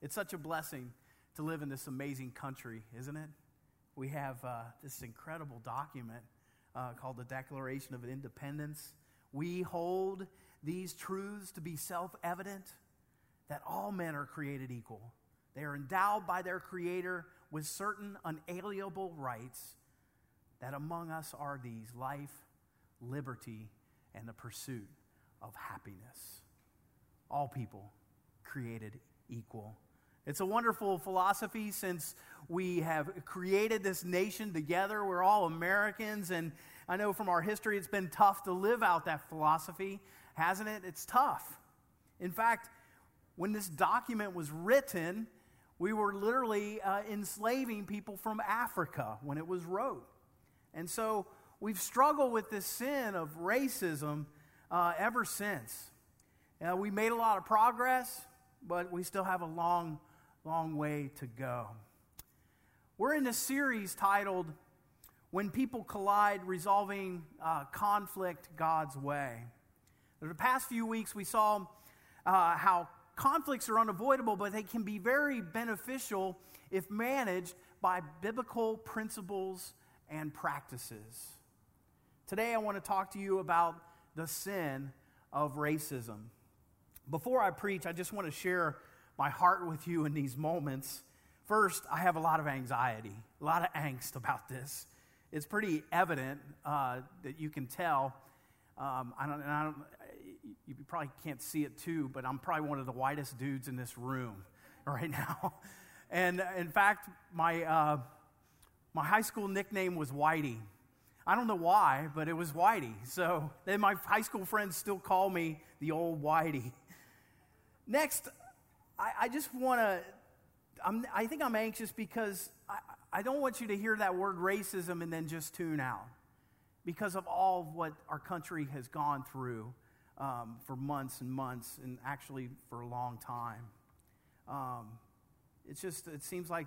It's such a blessing to live in this amazing country, isn't it? We have uh, this incredible document uh, called the Declaration of Independence. We hold these truths to be self evident that all men are created equal. They are endowed by their Creator with certain unalienable rights, that among us are these life, liberty, and the pursuit of happiness. All people created equal. It's a wonderful philosophy since we have created this nation together. We're all Americans, and I know from our history it's been tough to live out that philosophy, hasn't it? It's tough. In fact, when this document was written, we were literally uh, enslaving people from Africa when it was wrote. And so we've struggled with this sin of racism uh, ever since. Uh, we made a lot of progress, but we still have a long, long way to go. We're in a series titled When People Collide Resolving uh, Conflict God's Way. The past few weeks, we saw uh, how conflicts are unavoidable, but they can be very beneficial if managed by biblical principles and practices. Today, I want to talk to you about the sin of racism. Before I preach, I just want to share my heart with you in these moments. First, I have a lot of anxiety, a lot of angst about this. It's pretty evident uh, that you can tell. Um, I don't, I don't, you probably can't see it too, but I'm probably one of the whitest dudes in this room right now. And in fact, my, uh, my high school nickname was Whitey. I don't know why, but it was Whitey. So then my high school friends still call me the old Whitey. Next, I, I just want to, I think I'm anxious because I, I don't want you to hear that word racism and then just tune out because of all of what our country has gone through um, for months and months, and actually for a long time. Um, it's just, it seems like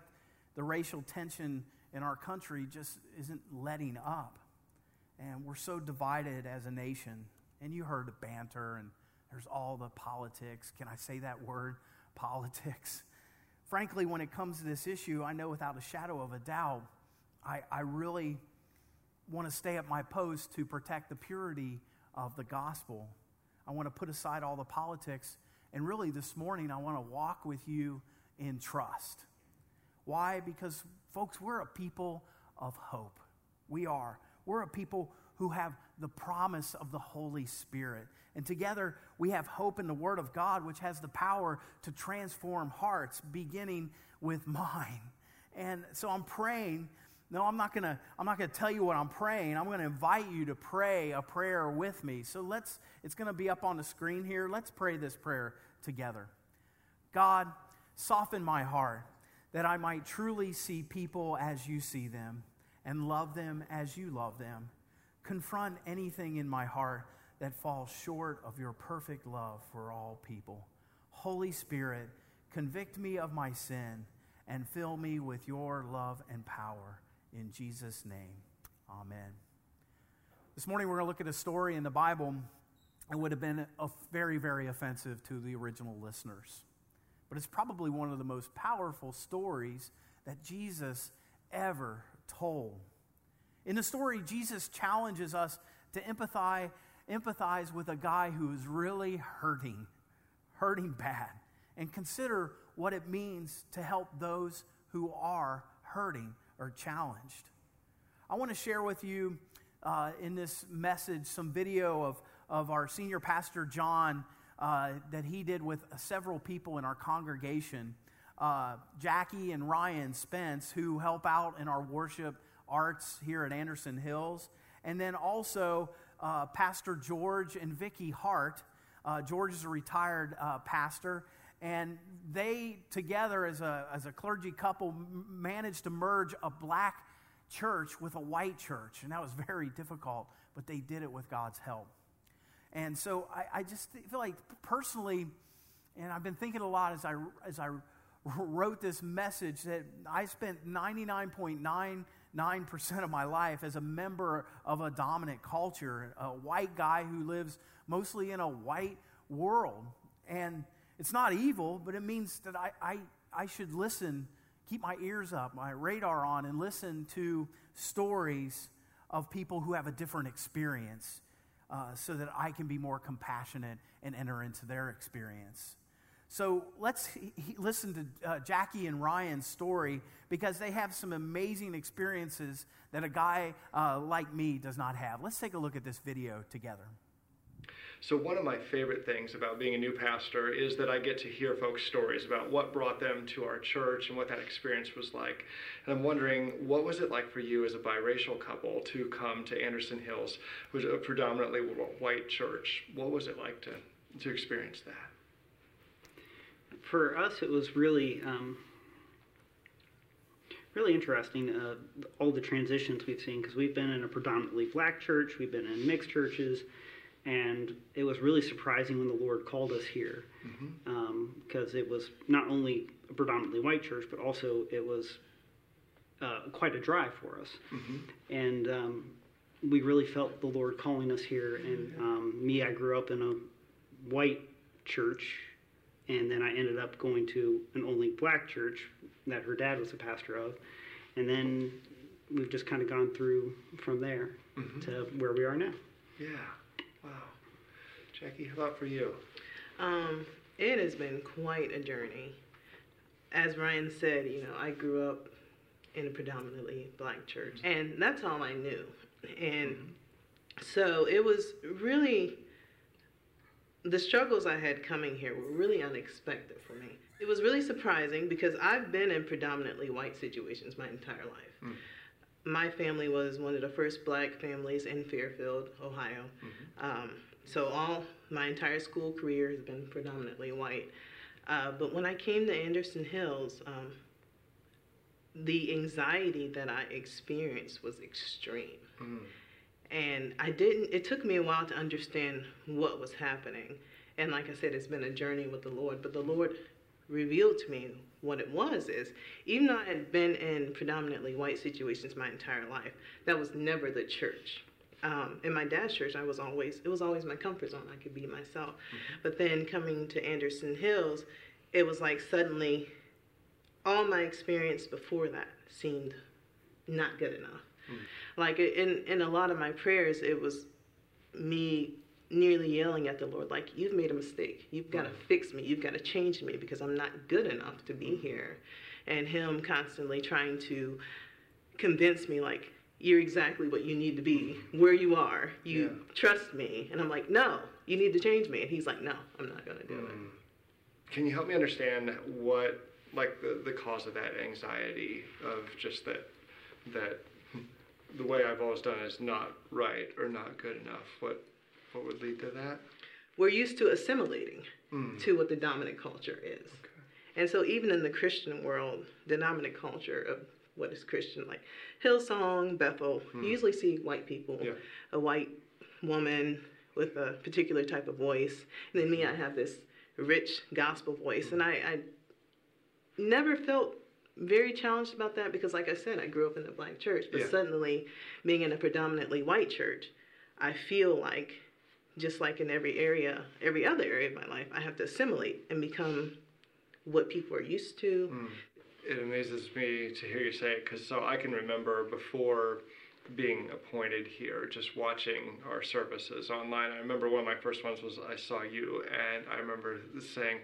the racial tension in our country just isn't letting up. And we're so divided as a nation. And you heard the banter, and there's all the politics. Can I say that word? Politics. Frankly, when it comes to this issue, I know without a shadow of a doubt, I, I really want to stay at my post to protect the purity of the gospel. I want to put aside all the politics. And really, this morning, I want to walk with you in trust. Why? Because, folks, we're a people of hope. We are. We're a people who have the promise of the Holy Spirit. And together, we have hope in the Word of God, which has the power to transform hearts, beginning with mine. And so I'm praying no, I'm not to I'm not to tell you what I'm praying. I'm to invite you to pray a prayer with me. So let's it's to be up on the screen here. Let's pray this prayer together. God, soften my heart that I might truly see people as you see them and love them as you love them. Confront anything in my heart that falls short of your perfect love for all people. Holy Spirit, convict me of my sin and fill me with your love and power. In Jesus' name, amen. This morning we're going to look at a story in the Bible that would have been very, very offensive to the original listeners. But it's probably one of the most powerful stories that Jesus ever told. In the story, Jesus challenges us to empathize, empathize with a guy who is really hurting, hurting bad, and consider what it means to help those who are hurting or challenged. I want to share with you uh, in this message some video of, of our senior pastor, John, uh, that he did with several people in our congregation. Uh, Jackie and Ryan Spence, who help out in our worship arts here at Anderson Hills. And then also uh, Pastor George and Vicki Hart. Uh, George is a retired uh, pastor, and they together as a, as a clergy couple managed to merge a black church with a white church and that was very difficult but they did it with god's help and so i, I just feel like personally and i've been thinking a lot as i as i wrote this message that i spent 99.99% of my life as a member of a dominant culture a white guy who lives mostly in a white world and it's not evil, but it means that I, I, I should listen, keep my ears up, my radar on, and listen to stories of people who have a different experience uh, so that I can be more compassionate and enter into their experience. So let's he, listen to uh, Jackie and Ryan's story because they have some amazing experiences that a guy uh, like me does not have. Let's take a look at this video together. So, one of my favorite things about being a new pastor is that I get to hear folks' stories about what brought them to our church and what that experience was like. And I'm wondering, what was it like for you as a biracial couple to come to Anderson Hills, which is a predominantly white church? What was it like to, to experience that? For us, it was really. Um, really interesting uh, all the transitions we've seen because we've been in a predominantly black church we've been in mixed churches and it was really surprising when the Lord called us here, because mm-hmm. um, it was not only a predominantly white church, but also it was uh, quite a drive for us, mm-hmm. and um, we really felt the Lord calling us here. And um, me, I grew up in a white church, and then I ended up going to an only black church that her dad was a pastor of, and then we've just kind of gone through from there mm-hmm. to where we are now. Yeah. Wow. Jackie, how about for you? Um, it has been quite a journey. As Ryan said, you know, I grew up in a predominantly black church, and that's all I knew. And so it was really the struggles I had coming here were really unexpected for me. It was really surprising because I've been in predominantly white situations my entire life. Mm my family was one of the first black families in Fairfield, Ohio. Mm-hmm. Um, so all my entire school career has been predominantly white. Uh, but when I came to Anderson Hills, um, the anxiety that I experienced was extreme. Mm. And I didn't, it took me a while to understand what was happening. And like I said, it's been a journey with the Lord, but the Lord revealed to me what it was is even though I had been in predominantly white situations my entire life, that was never the church. Um, in my dad's church, I was always it was always my comfort zone. I could be myself. Mm-hmm. But then coming to Anderson Hills, it was like suddenly all my experience before that seemed not good enough. Mm-hmm. Like in in a lot of my prayers, it was me nearly yelling at the Lord, like, You've made a mistake. You've got to mm. fix me. You've got to change me because I'm not good enough to be mm. here. And Him constantly trying to convince me, like, You're exactly what you need to be where you are. You yeah. trust me. And I'm like, No, you need to change me. And He's like, No, I'm not going to do mm. it. Can you help me understand what, like, the, the cause of that anxiety of just that, that way I've always done is not right or not good enough? What what would lead to that? We're used to assimilating mm. to what the dominant culture is. Okay. And so, even in the Christian world, the dominant culture of what is Christian, like Hillsong, Bethel, mm. you usually see white people, yeah. a white woman with a particular type of voice. And then me, I have this rich gospel voice. Mm. And I, I never felt very challenged about that because, like I said, I grew up in a black church. But yeah. suddenly, being in a predominantly white church, I feel like just like in every area, every other area of my life, I have to assimilate and become what people are used to. Mm. It amazes me to hear you say it because so I can remember before being appointed here, just watching our services online. I remember one of my first ones was I saw you, and I remember saying,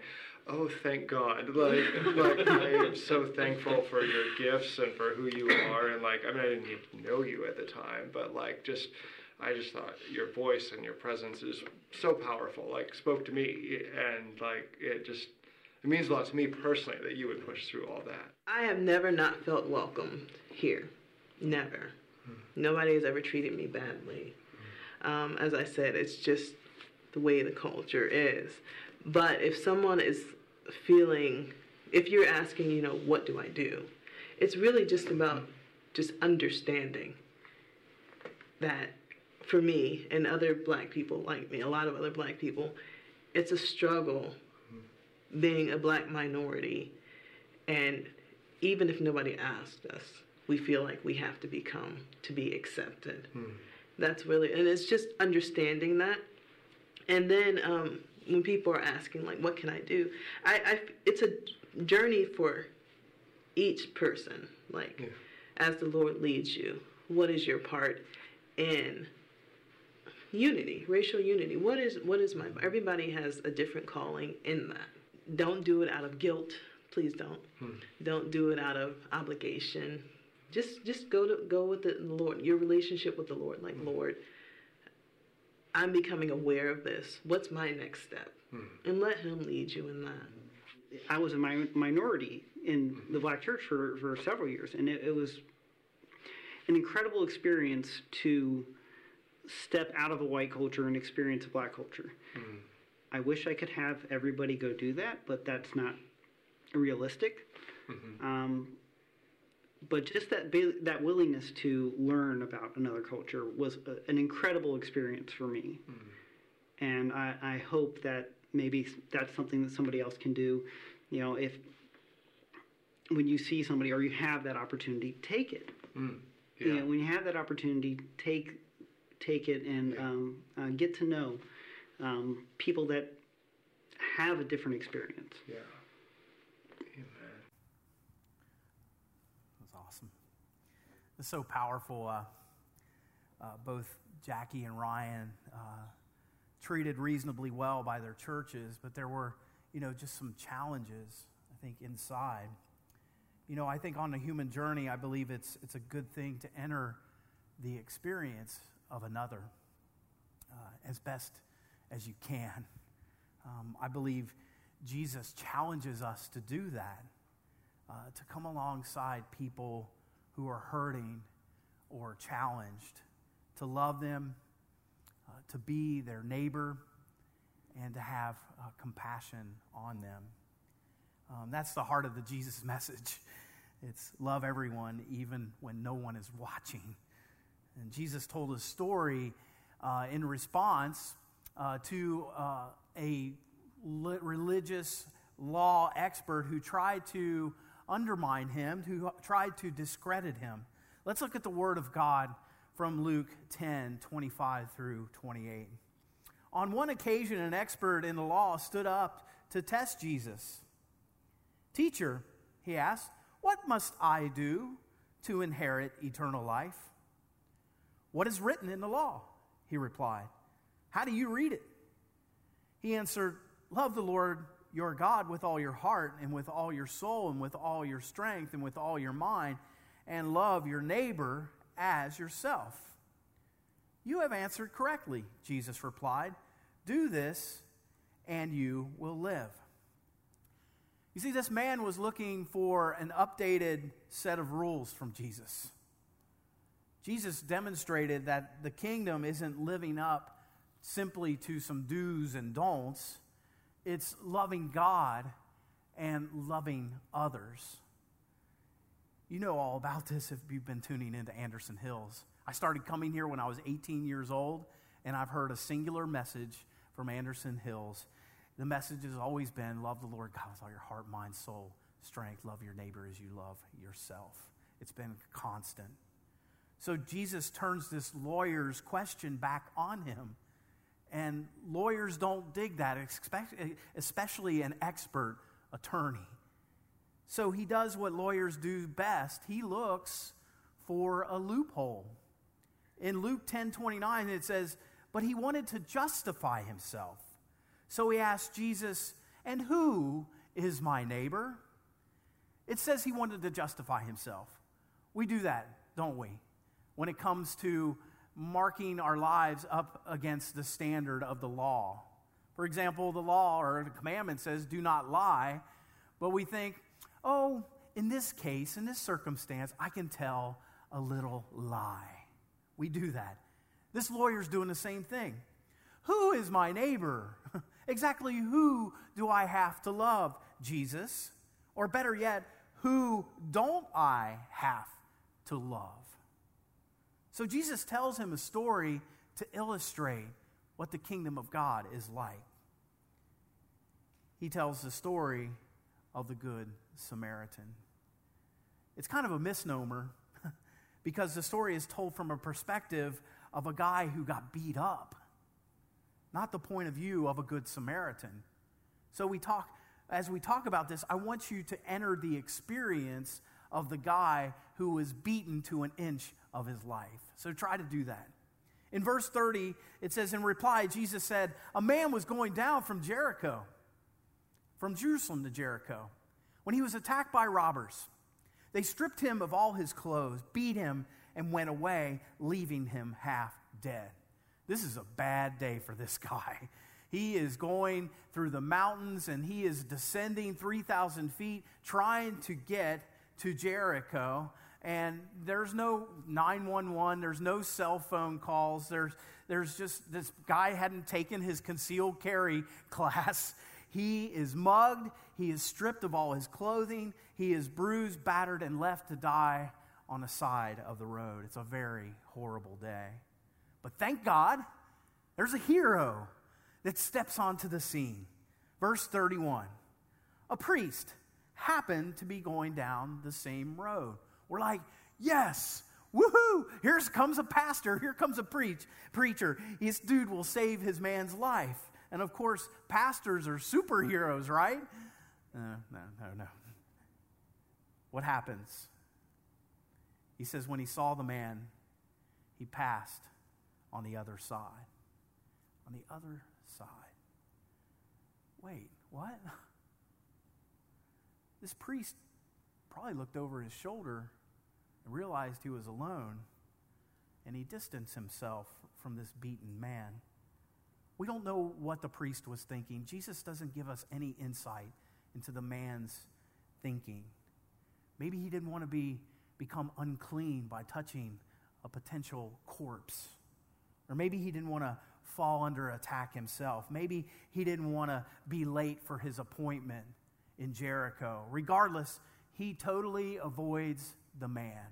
"Oh, thank God!" Like, like I am so thankful for your gifts and for who you are, and like I mean I didn't even know you at the time, but like just I just thought your voice and your presence is so powerful. Like spoke to me, and like it just it means a lot to me personally that you would push through all that. I have never not felt welcome here, never. Hmm. Nobody has ever treated me badly. Hmm. Um, as I said, it's just the way the culture is. But if someone is feeling, if you're asking, you know, what do I do? It's really just about just understanding that for me and other black people like me, a lot of other black people, it's a struggle being a black minority. And even if nobody asked us, we feel like we have to become to be accepted. Hmm. That's really, and it's just understanding that. And then um, when people are asking like, "What can I do?" I, I it's a journey for each person. Like, yeah. as the Lord leads you, what is your part in unity, racial unity? What is what is my? Everybody has a different calling in that. Don't do it out of guilt. Please don't. Hmm. Don't do it out of obligation. Just just go to go with the Lord. Your relationship with the Lord, like hmm. Lord. I'm becoming aware of this. What's my next step? Hmm. And let Him lead you in that. I was a mi- minority in the black church for, for several years, and it, it was an incredible experience to step out of a white culture and experience a black culture. Mm. I wish I could have everybody go do that, but that's not realistic. Mm-hmm. Um, but just that that willingness to learn about another culture was a, an incredible experience for me, mm. and I, I hope that maybe that's something that somebody else can do. You know, if when you see somebody or you have that opportunity, take it. Mm. Yeah. You know, when you have that opportunity, take take it and yeah. um, uh, get to know um, people that have a different experience. Yeah. It's so powerful. Uh, uh, both Jackie and Ryan uh, treated reasonably well by their churches, but there were, you know, just some challenges, I think, inside. You know, I think on the human journey, I believe it's, it's a good thing to enter the experience of another uh, as best as you can. Um, I believe Jesus challenges us to do that, uh, to come alongside people who are hurting or challenged, to love them, uh, to be their neighbor, and to have uh, compassion on them. Um, that's the heart of the Jesus message. It's love everyone, even when no one is watching. And Jesus told a story uh, in response uh, to uh, a religious law expert who tried to undermine him, who tried to discredit him. Let's look at the word of God from Luke 10 25 through 28. On one occasion, an expert in the law stood up to test Jesus. Teacher, he asked, what must I do to inherit eternal life? What is written in the law? He replied. How do you read it? He answered, Love the Lord your God with all your heart and with all your soul and with all your strength and with all your mind, and love your neighbor as yourself. You have answered correctly, Jesus replied. Do this, and you will live. You see, this man was looking for an updated set of rules from Jesus. Jesus demonstrated that the kingdom isn't living up simply to some do's and don'ts it's loving God and loving others. You know all about this if you've been tuning into Anderson Hills. I started coming here when I was 18 years old, and I've heard a singular message from Anderson Hills. The message has always been love the Lord God with all your heart, mind, soul, strength. Love your neighbor as you love yourself. It's been constant. So Jesus turns this lawyer's question back on him and lawyers don't dig that, especially an expert attorney. So he does what lawyers do best he looks for a loophole. In Luke 10 29, it says, But he wanted to justify himself. So he asked Jesus, And who is my neighbor? It says he wanted to justify himself. We do that, don't we? When it comes to marking our lives up against the standard of the law. For example, the law or the commandment says, do not lie, but we think, oh, in this case, in this circumstance, I can tell a little lie. We do that. This lawyer's doing the same thing. Who is my neighbor? exactly who do I have to love? Jesus. Or better yet, who don't I have to love? So Jesus tells him a story to illustrate what the kingdom of God is like. He tells the story of the Good Samaritan. It's kind of a misnomer because the story is told from a perspective of a guy who got beat up. not the point of view of a good Samaritan. So we talk as we talk about this, I want you to enter the experience of the guy who was beaten to an inch of his life. So try to do that. In verse 30, it says, In reply, Jesus said, A man was going down from Jericho, from Jerusalem to Jericho, when he was attacked by robbers. They stripped him of all his clothes, beat him, and went away, leaving him half dead. This is a bad day for this guy. He is going through the mountains and he is descending 3,000 feet trying to get to Jericho. And there's no 911, there's no cell phone calls. There's, there's just this guy hadn't taken his concealed carry class. He is mugged, he is stripped of all his clothing, he is bruised, battered, and left to die on the side of the road. It's a very horrible day. But thank God, there's a hero that steps onto the scene. Verse 31 A priest happened to be going down the same road. We're like, yes, woohoo, here comes a pastor, here comes a preach, preacher. This dude will save his man's life. And of course, pastors are superheroes, right? Uh, no, no, no. What happens? He says, when he saw the man, he passed on the other side. On the other side. Wait, what? This priest probably looked over his shoulder and realized he was alone, and he distanced himself from this beaten man. We don't know what the priest was thinking. Jesus doesn't give us any insight into the man's thinking. Maybe he didn't want to be, become unclean by touching a potential corpse. Or maybe he didn't want to fall under attack himself. Maybe he didn't want to be late for his appointment in Jericho. Regardless, he totally avoids the man.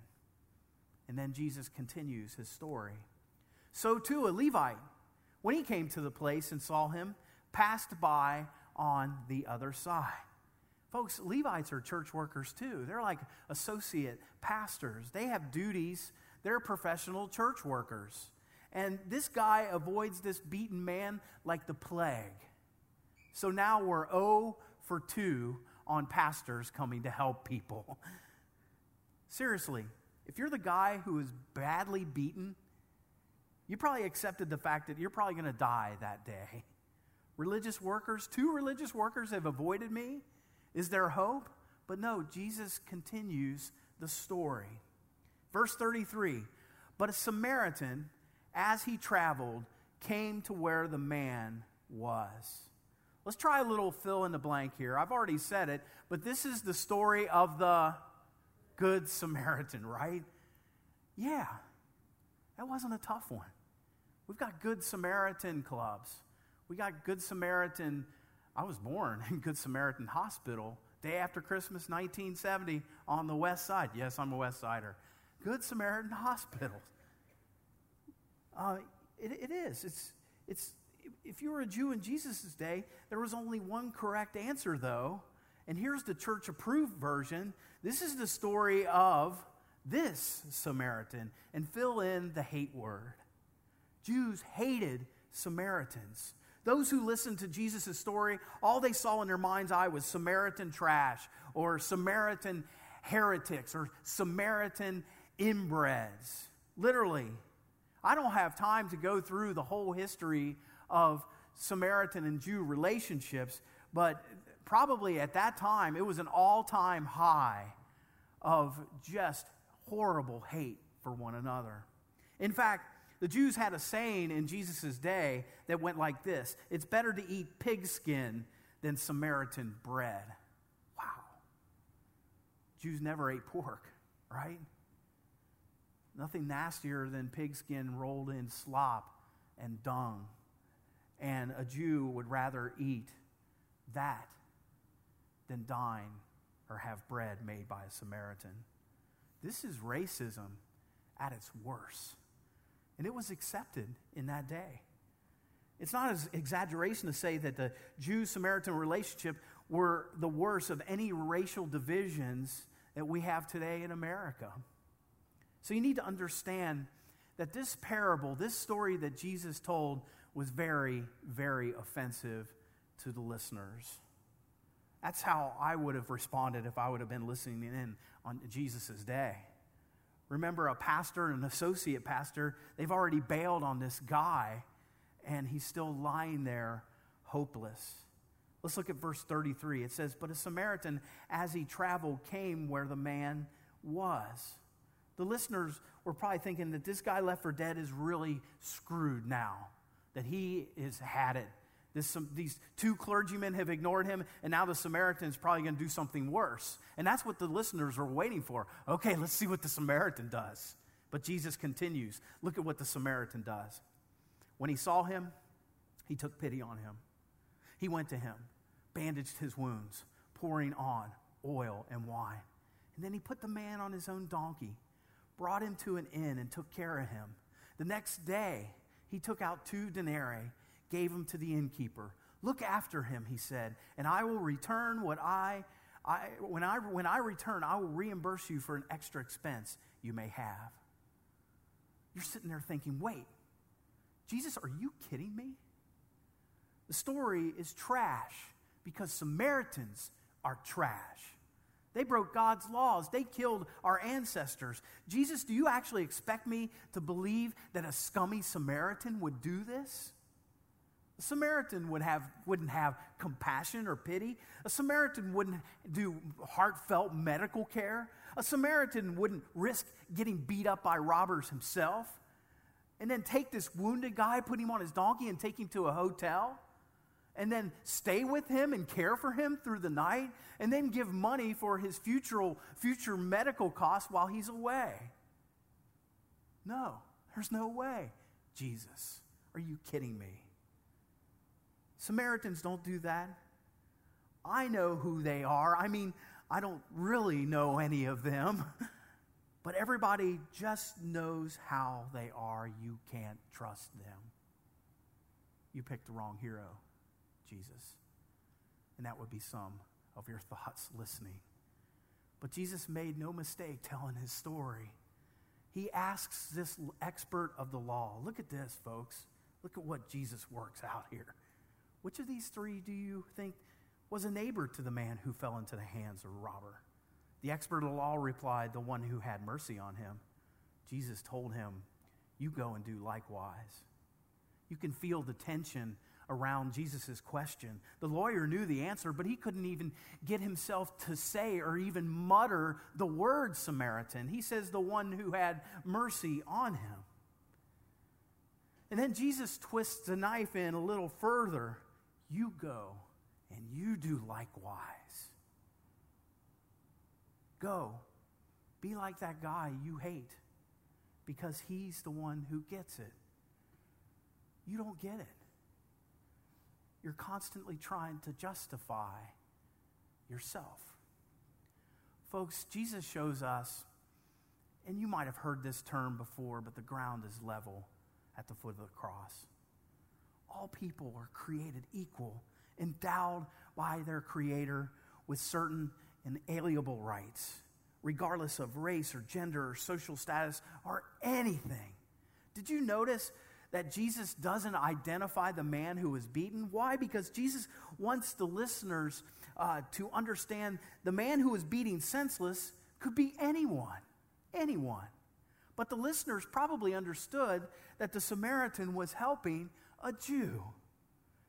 And then Jesus continues his story. So too, a Levite, when he came to the place and saw him, passed by on the other side. Folks, Levites are church workers too. They're like associate pastors, they have duties, they're professional church workers. And this guy avoids this beaten man like the plague. So now we're 0 for 2 on pastors coming to help people. Seriously, if you're the guy who is badly beaten, you probably accepted the fact that you're probably going to die that day. Religious workers, two religious workers have avoided me. Is there hope? But no, Jesus continues the story. Verse 33 But a Samaritan as he traveled, came to where the man was. Let's try a little fill in the blank here. I've already said it, but this is the story of the Good Samaritan, right? Yeah, that wasn't a tough one. We've got Good Samaritan clubs. We got Good Samaritan. I was born in Good Samaritan Hospital day after Christmas 1970 on the west side. Yes, I'm a west sider. Good Samaritan Hospital. Uh, it, it is. It's, it's, if you were a Jew in Jesus' day, there was only one correct answer, though. And here's the church approved version. This is the story of this Samaritan, and fill in the hate word. Jews hated Samaritans. Those who listened to Jesus' story, all they saw in their mind's eye was Samaritan trash, or Samaritan heretics, or Samaritan inbreds. Literally, I don't have time to go through the whole history of Samaritan and Jew relationships, but probably at that time it was an all time high of just horrible hate for one another. In fact, the Jews had a saying in Jesus' day that went like this It's better to eat pigskin than Samaritan bread. Wow. Jews never ate pork, right? Nothing nastier than pigskin rolled in slop and dung. And a Jew would rather eat that than dine or have bread made by a Samaritan. This is racism at its worst. And it was accepted in that day. It's not an exaggeration to say that the Jew Samaritan relationship were the worst of any racial divisions that we have today in America. So you need to understand that this parable, this story that Jesus told, was very, very offensive to the listeners. That's how I would have responded if I would have been listening in on Jesus' day. Remember, a pastor an associate pastor, they've already bailed on this guy, and he's still lying there hopeless. Let's look at verse 33. It says, But a Samaritan, as he traveled, came where the man was. The listeners were probably thinking that this guy left for dead is really screwed now, that he has had it. This, some, these two clergymen have ignored him, and now the Samaritan is probably going to do something worse. And that's what the listeners were waiting for. Okay, let's see what the Samaritan does. But Jesus continues. Look at what the Samaritan does. When he saw him, he took pity on him. He went to him, bandaged his wounds, pouring on oil and wine. And then he put the man on his own donkey, brought him to an inn, and took care of him. The next day, he took out two denarii, gave them to the innkeeper. Look after him, he said, and I will return what I, I, when, I when I return, I will reimburse you for an extra expense you may have. You're sitting there thinking, wait, Jesus, are you kidding me? The story is trash because Samaritans are trash. They broke God's laws. They killed our ancestors. Jesus, do you actually expect me to believe that a scummy Samaritan would do this? A Samaritan would have, wouldn't have compassion or pity. A Samaritan wouldn't do heartfelt medical care. A Samaritan wouldn't risk getting beat up by robbers himself and then take this wounded guy, put him on his donkey, and take him to a hotel and then stay with him and care for him through the night, and then give money for his future, future medical costs while he's away. No, there's no way. Jesus, are you kidding me? Samaritans don't do that. I know who they are. I mean, I don't really know any of them, but everybody just knows how they are. You can't trust them. You picked the wrong hero. Jesus. And that would be some of your thoughts listening. But Jesus made no mistake telling his story. He asks this expert of the law, look at this, folks. Look at what Jesus works out here. Which of these three do you think was a neighbor to the man who fell into the hands of a robber? The expert of the law replied, The one who had mercy on him. Jesus told him, You go and do likewise. You can feel the tension around Jesus' question. The lawyer knew the answer, but he couldn't even get himself to say or even mutter the word Samaritan. He says, the one who had mercy on him. And then Jesus twists the knife in a little further. You go and you do likewise. Go. Be like that guy you hate because he's the one who gets it. You don't get it you're constantly trying to justify yourself. Folks, Jesus shows us, and you might have heard this term before, but the ground is level at the foot of the cross. All people are created equal, endowed by their Creator with certain inalienable rights, regardless of race or gender or social status or anything. Did you notice that Jesus doesn't identify the man who was beaten. Why? Because Jesus wants the listeners uh, to understand the man who was beating senseless could be anyone. Anyone. But the listeners probably understood that the Samaritan was helping a Jew.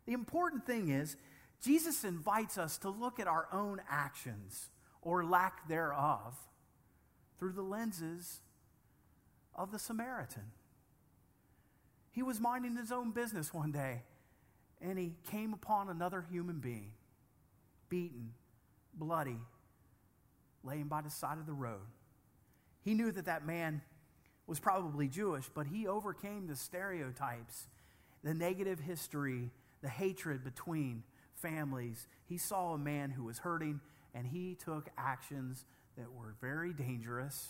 The important thing is, Jesus invites us to look at our own actions or lack thereof through the lenses of the Samaritan. He was minding his own business one day, and he came upon another human being, beaten, bloody, laying by the side of the road. He knew that that man was probably Jewish, but he overcame the stereotypes, the negative history, the hatred between families. He saw a man who was hurting, and he took actions that were very dangerous,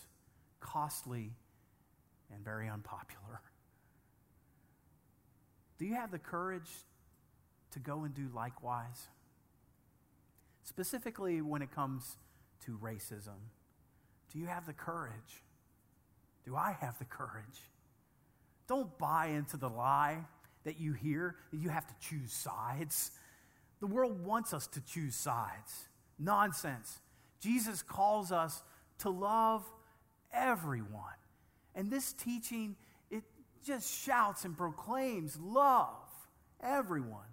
costly, and very unpopular. Do you have the courage to go and do likewise? Specifically, when it comes to racism, do you have the courage? Do I have the courage? Don't buy into the lie that you hear that you have to choose sides. The world wants us to choose sides. Nonsense. Jesus calls us to love everyone. And this teaching, just shouts and proclaims love everyone.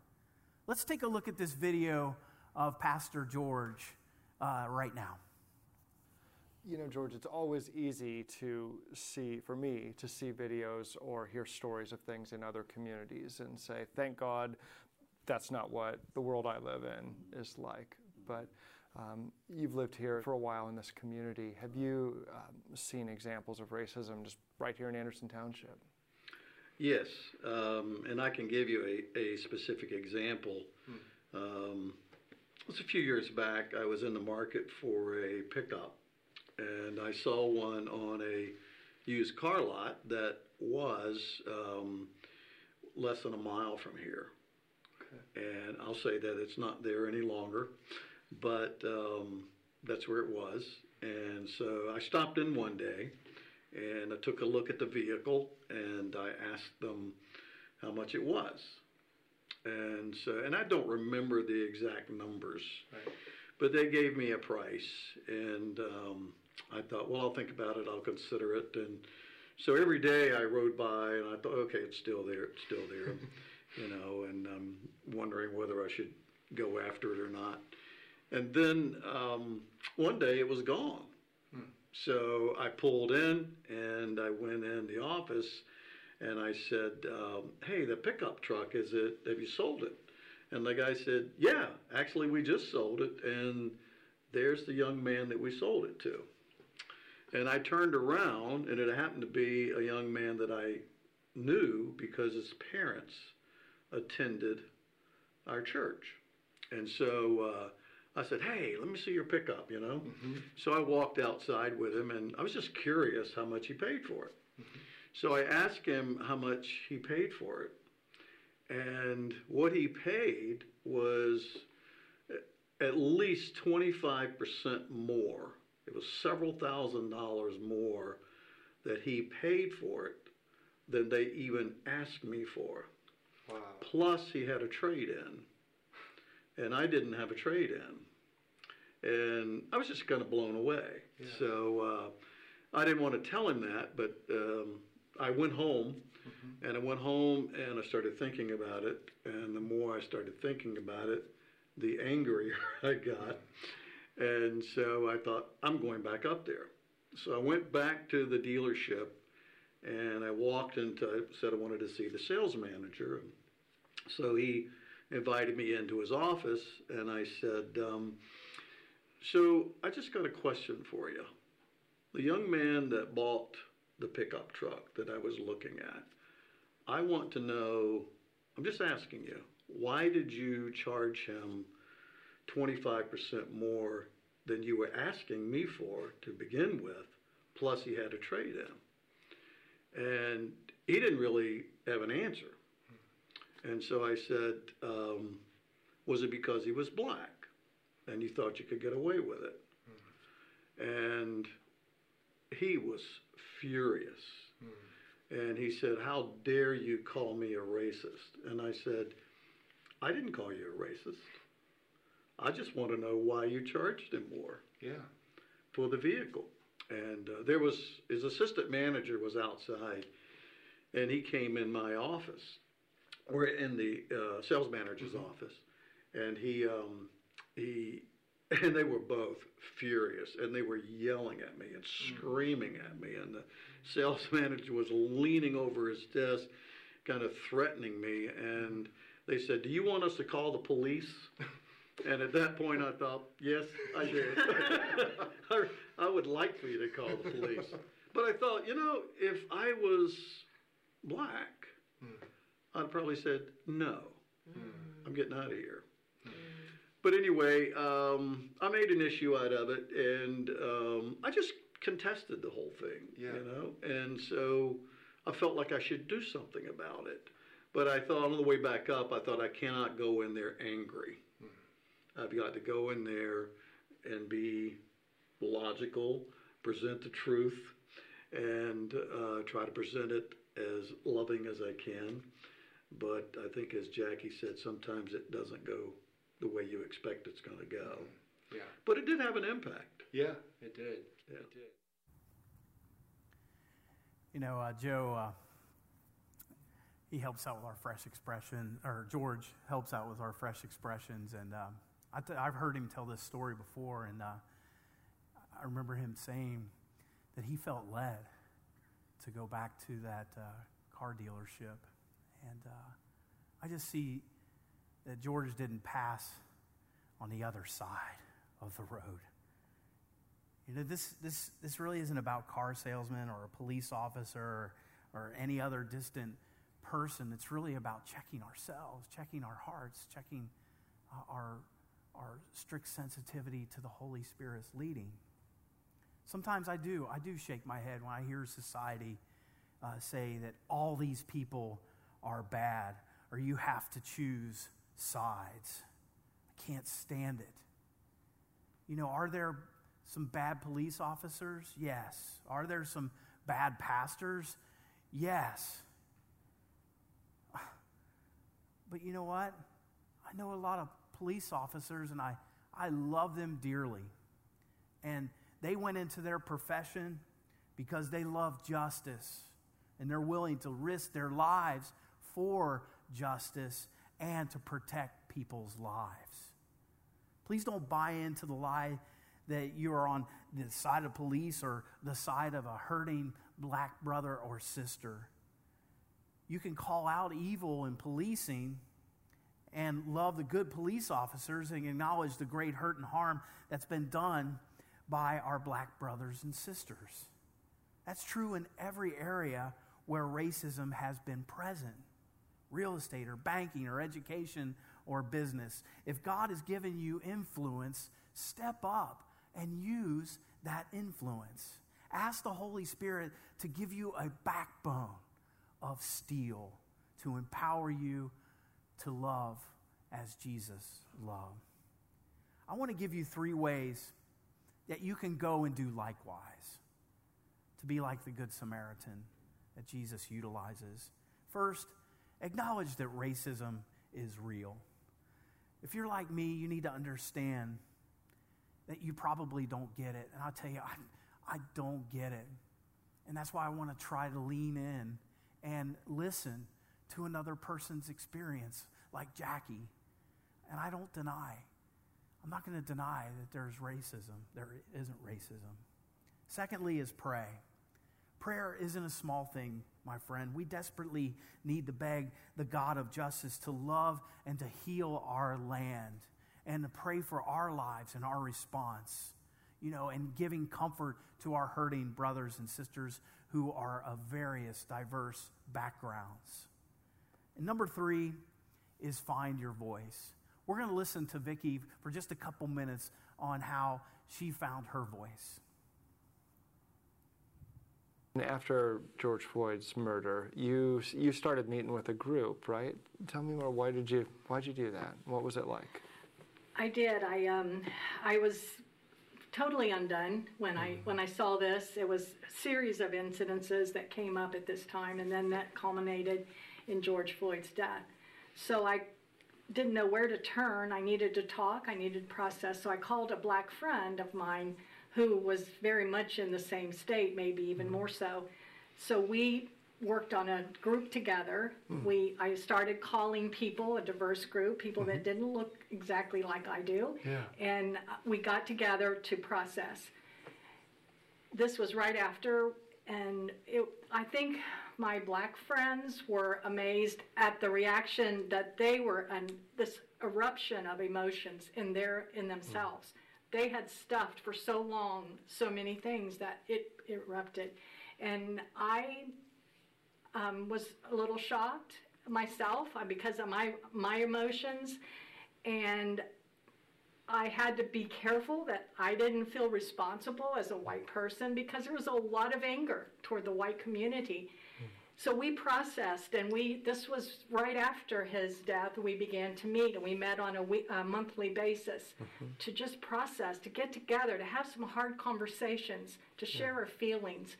Let's take a look at this video of Pastor George uh, right now. You know, George, it's always easy to see, for me, to see videos or hear stories of things in other communities and say, thank God that's not what the world I live in is like. But um, you've lived here for a while in this community. Have you um, seen examples of racism just right here in Anderson Township? Yes, um, and I can give you a, a specific example. Hmm. Um, it was a few years back. I was in the market for a pickup, and I saw one on a used car lot that was um, less than a mile from here. Okay. And I'll say that it's not there any longer but um, that's where it was. And so I stopped in one day and I took a look at the vehicle and I asked them how much it was. And so, and I don't remember the exact numbers, right. but they gave me a price, and um, I thought, well, I'll think about it, I'll consider it, and so every day I rode by, and I thought, okay, it's still there, it's still there, you know, and I'm wondering whether I should go after it or not. And then um, one day it was gone. So I pulled in and I went in the office and I said, um, "Hey, the pickup truck is it? Have you sold it?" And the guy said, "Yeah, actually, we just sold it, and there's the young man that we sold it to." And I turned around, and it happened to be a young man that I knew because his parents attended our church, and so. Uh, I said, "Hey, let me see your pickup," you know. Mm-hmm. So I walked outside with him, and I was just curious how much he paid for it. Mm-hmm. So I asked him how much he paid for it, and what he paid was at least twenty five percent more. It was several thousand dollars more that he paid for it than they even asked me for. Wow. Plus, he had a trade in and I didn't have a trade in. And I was just kind of blown away. Yeah. So uh, I didn't want to tell him that, but um, I went home mm-hmm. and I went home and I started thinking about it. And the more I started thinking about it, the angrier I got. And so I thought, I'm going back up there. So I went back to the dealership and I walked into, said I wanted to see the sales manager. So he invited me into his office, and I said, um, So I just got a question for you. The young man that bought the pickup truck that I was looking at, I want to know, I'm just asking you, why did you charge him 25% more than you were asking me for to begin with? Plus, he had a trade in. And he didn't really have an answer. And so I said, um, was it because he was black? And you thought you could get away with it? Mm. And he was furious. Mm. And he said, How dare you call me a racist? And I said, I didn't call you a racist. I just want to know why you charged him more. Yeah. For the vehicle. And uh, there was, his assistant manager was outside, and he came in my office we're in the uh, sales manager's mm-hmm. office, and he um, he and they were both furious, and they were yelling at me and mm-hmm. screaming at me, and the sales manager was leaning over his desk, kind of threatening me, and they said, "Do you want us to call the police?" And at that point, I thought, yes, I did. I, I would like for you to call the police. But I thought, you know, if I was black, mm. I'd probably said, no, mm. I'm getting out of here. But anyway, um, I made an issue out of it, and um, I just contested the whole thing, yeah. you know. And so I felt like I should do something about it. But I thought on the way back up, I thought I cannot go in there angry. Mm. I've got to go in there and be logical, present the truth, and uh, try to present it as loving as I can but I think as Jackie said, sometimes it doesn't go the way you expect it's going to go. Yeah. But it did have an impact. Yeah, it did. Yeah. It did. You know, uh, Joe, uh, he helps out with our fresh expression, or George helps out with our fresh expressions. And um, I t- I've heard him tell this story before, and uh, I remember him saying that he felt led to go back to that uh, car dealership. And uh, I just see that George didn't pass on the other side of the road. You know, this, this, this really isn't about car salesmen or a police officer or, or any other distant person. It's really about checking ourselves, checking our hearts, checking uh, our, our strict sensitivity to the Holy Spirit's leading. Sometimes I do. I do shake my head when I hear society uh, say that all these people are bad or you have to choose sides. I can't stand it. You know, are there some bad police officers? Yes. Are there some bad pastors? Yes. But you know what? I know a lot of police officers and I, I love them dearly. And they went into their profession because they love justice and they're willing to risk their lives for justice and to protect people's lives. Please don't buy into the lie that you are on the side of police or the side of a hurting black brother or sister. You can call out evil in policing and love the good police officers and acknowledge the great hurt and harm that's been done by our black brothers and sisters. That's true in every area where racism has been present real estate or banking or education or business. If God has given you influence, step up and use that influence. Ask the Holy Spirit to give you a backbone of steel to empower you to love as Jesus loved. I want to give you three ways that you can go and do likewise to be like the Good Samaritan that Jesus utilizes. First, acknowledge that racism is real. If you're like me, you need to understand that you probably don't get it. And I'll tell you, I, I don't get it. And that's why I want to try to lean in and listen to another person's experience, like Jackie. And I don't deny. I'm not going to deny that there's racism. There isn't racism. Secondly, is pray. Prayer isn't a small thing, my friend. We desperately need to beg the God of justice to love and to heal our land and to pray for our lives and our response, you know, and giving comfort to our hurting brothers and sisters who are of various diverse backgrounds. And number three is find your voice. We're going to listen to Vicki for just a couple minutes on how she found her voice. After George Floyd's murder, you you started meeting with a group, right? Tell me more. Why did you Why did you do that? What was it like? I did. I um, I was totally undone when I when I saw this. It was a series of incidences that came up at this time, and then that culminated in George Floyd's death. So I didn't know where to turn. I needed to talk. I needed to process. So I called a black friend of mine who was very much in the same state, maybe even mm-hmm. more so. So we worked on a group together. Mm. We I started calling people, a diverse group, people that mm-hmm. didn't look exactly like I do. Yeah. And we got together to process. This was right after and it, I think my black friends were amazed at the reaction that they were and this eruption of emotions in their in themselves. Mm. They had stuffed for so long so many things that it erupted, and I um, was a little shocked myself uh, because of my my emotions, and I had to be careful that I didn't feel responsible as a white person because there was a lot of anger toward the white community. So we processed, and we this was right after his death. We began to meet, and we met on a, week, a monthly basis to just process, to get together, to have some hard conversations, to share our feelings.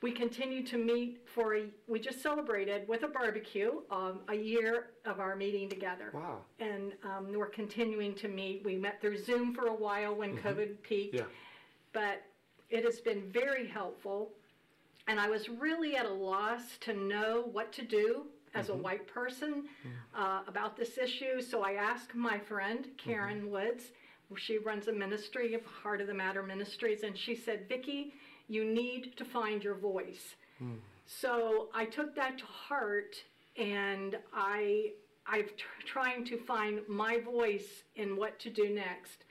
we continue to meet for a, we just celebrated with a barbecue um, a year of our meeting together. Wow. And um, we're continuing to meet. We met through Zoom for a while when COVID peaked. Yeah. But it has been very helpful. And I was really at a loss to know what to do as a mm-hmm. white person mm-hmm. uh, about this issue. So I asked my friend, Karen mm-hmm. Woods, she runs a ministry of Heart of the Matter Ministries, and she said, Vicki, you need to find your voice. Mm. So I took that to heart, and I I'm tr- trying to find my voice in what to do next.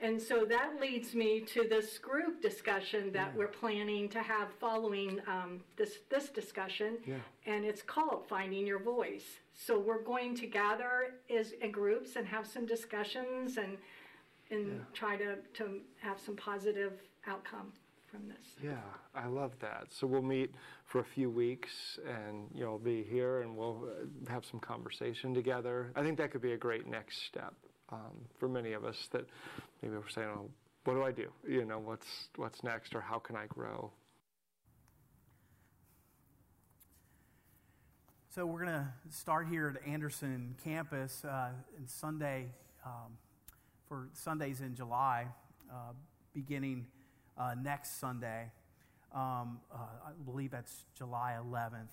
And so that leads me to this group discussion that we're planning to have following um, this this discussion, Yeah. and it's called Finding Your Voice. So we're going to gather as in groups and have some discussions and and try to to have some positive outcome from this. Yeah, I love that. So we'll meet for a few weeks and you'll be here and we'll uh, have some conversation together. I think that could be a great next step um, for many of us that maybe we're saying, oh, what do I do? You know, what's, what's next or how can I grow? So we're going to start here at Anderson campus uh, Sunday um, for Sundays in July, uh, beginning uh, next Sunday. Um, uh, I believe that's July 11th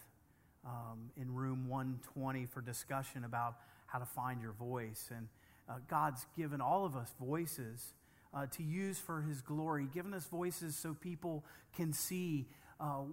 um, in room 120 for discussion about how to find your voice. And uh, God's given all of us voices uh, to use for His glory, given us voices so people can see uh,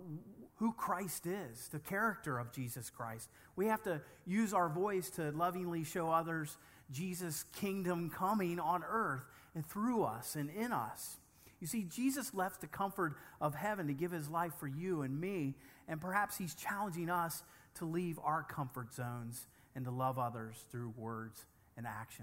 who Christ is, the character of Jesus Christ. We have to use our voice to lovingly show others Jesus' kingdom coming on earth and through us and in us. You see, Jesus left the comfort of heaven to give his life for you and me, and perhaps he's challenging us to leave our comfort zones and to love others through words and action.